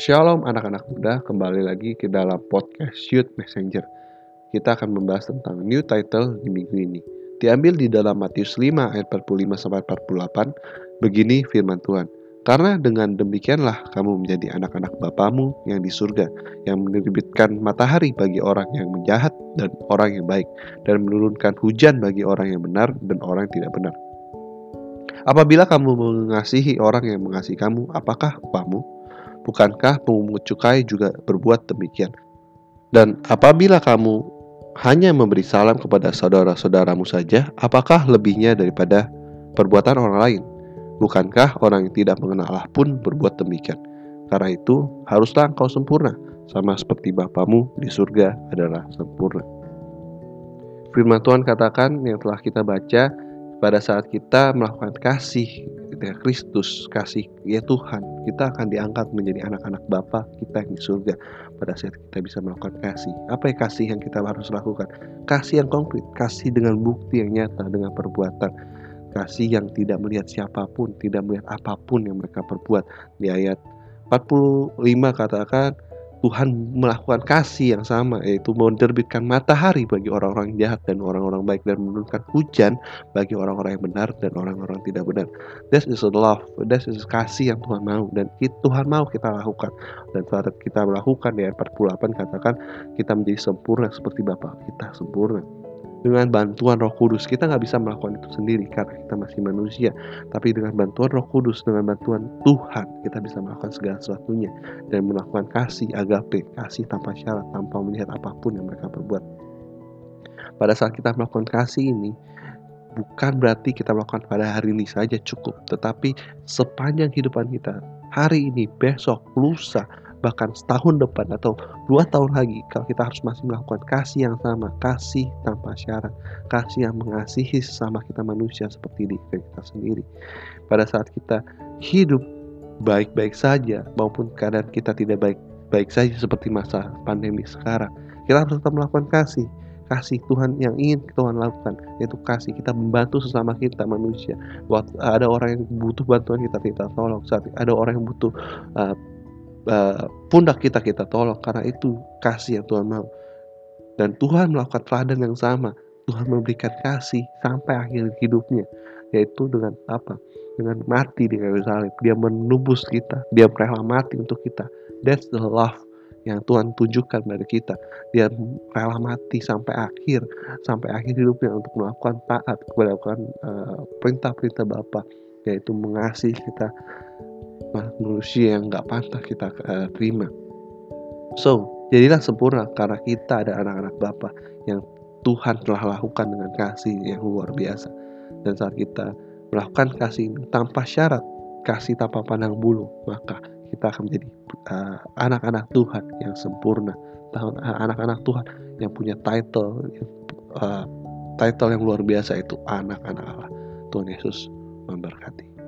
Shalom anak-anak muda, kembali lagi ke dalam podcast Youth Messenger. Kita akan membahas tentang new title di minggu ini. Diambil di dalam Matius 5 ayat 45 sampai 48. Begini firman Tuhan. Karena dengan demikianlah kamu menjadi anak-anak Bapamu yang di surga, yang menerbitkan matahari bagi orang yang menjahat dan orang yang baik, dan menurunkan hujan bagi orang yang benar dan orang yang tidak benar. Apabila kamu mengasihi orang yang mengasihi kamu, apakah upamu? Bukankah pemungut cukai juga berbuat demikian? Dan apabila kamu hanya memberi salam kepada saudara-saudaramu saja, apakah lebihnya daripada perbuatan orang lain? Bukankah orang yang tidak mengenal Allah pun berbuat demikian? Karena itu, haruslah engkau sempurna, sama seperti Bapamu di surga adalah sempurna. Firman Tuhan katakan yang telah kita baca pada saat kita melakukan kasih ya Kristus, kasih ya Tuhan, kita akan diangkat menjadi anak-anak Bapa kita di surga pada saat kita bisa melakukan kasih. Apa ya kasih yang kita harus lakukan? Kasih yang konkret, kasih dengan bukti yang nyata, dengan perbuatan. Kasih yang tidak melihat siapa pun, tidak melihat apa pun yang mereka perbuat. Di ayat 45 katakan, Tuhan melakukan kasih yang sama yaitu menerbitkan matahari bagi orang-orang jahat dan orang-orang baik dan menurunkan hujan bagi orang-orang yang benar dan orang-orang tidak benar. That is love, that is kasih yang Tuhan mau dan Tuhan mau kita lakukan dan saat kita melakukan di ayat 48 katakan kita menjadi sempurna seperti Bapa kita sempurna dengan bantuan Roh Kudus. Kita nggak bisa melakukan itu sendiri karena kita masih manusia. Tapi dengan bantuan Roh Kudus, dengan bantuan Tuhan, kita bisa melakukan segala sesuatunya dan melakukan kasih agape, kasih tanpa syarat, tanpa melihat apa pun yang mereka perbuat. Pada saat kita melakukan kasih ini, bukan berarti kita melakukan pada hari ini saja cukup, tetapi sepanjang kehidupan kita, hari ini, besok, lusa, bahkan setahun depan atau dua tahun lagi kalau kita harus masih melakukan kasih yang sama kasih tanpa syarat kasih yang mengasihi sesama kita manusia seperti diri kita sendiri. Pada saat kita hidup baik-baik saja maupun keadaan kita tidak baik-baik saja seperti masa pandemi sekarang kita harus tetap melakukan kasih. Kasih Tuhan yang ingin Tuhan lakukan yaitu kasih kita membantu sesama kita manusia. Waktu ada orang yang butuh bantuan kita kita tolong. Saat ada orang yang butuh uh, uh, pundak kita kita tolong. Karena itu kasih yang Tuhan mau. Dan Tuhan melakukan teladan yang sama. Tuhan memberikan kasih sampai akhir hidupnya. Yaitu dengan apa? Dengan mati di kayu salib dia menubus kita. Dia rela mati untuk kita. That's the love yang Tuhan tunjukkan pada kita. Dia rela mati sampai akhir. Sampai akhir hidupnya untuk melakukan taat kepada uh, perintah-perintah Bapa. Yaitu mengasihi kita manusia yang nggak pantas kita uh, terima. So, jadilah sempurna karena kita ada anak-anak Bapa yang Tuhan telah lakukan dengan kasih yang luar biasa. Dan saat kita melakukan kasih tanpa syarat, kasih tanpa pandang bulu, maka kita akan menjadi uh, anak-anak Tuhan yang sempurna, anak-anak Tuhan yang punya title, uh, title yang luar biasa itu anak-anak Allah. Tuhan Yesus memberkati.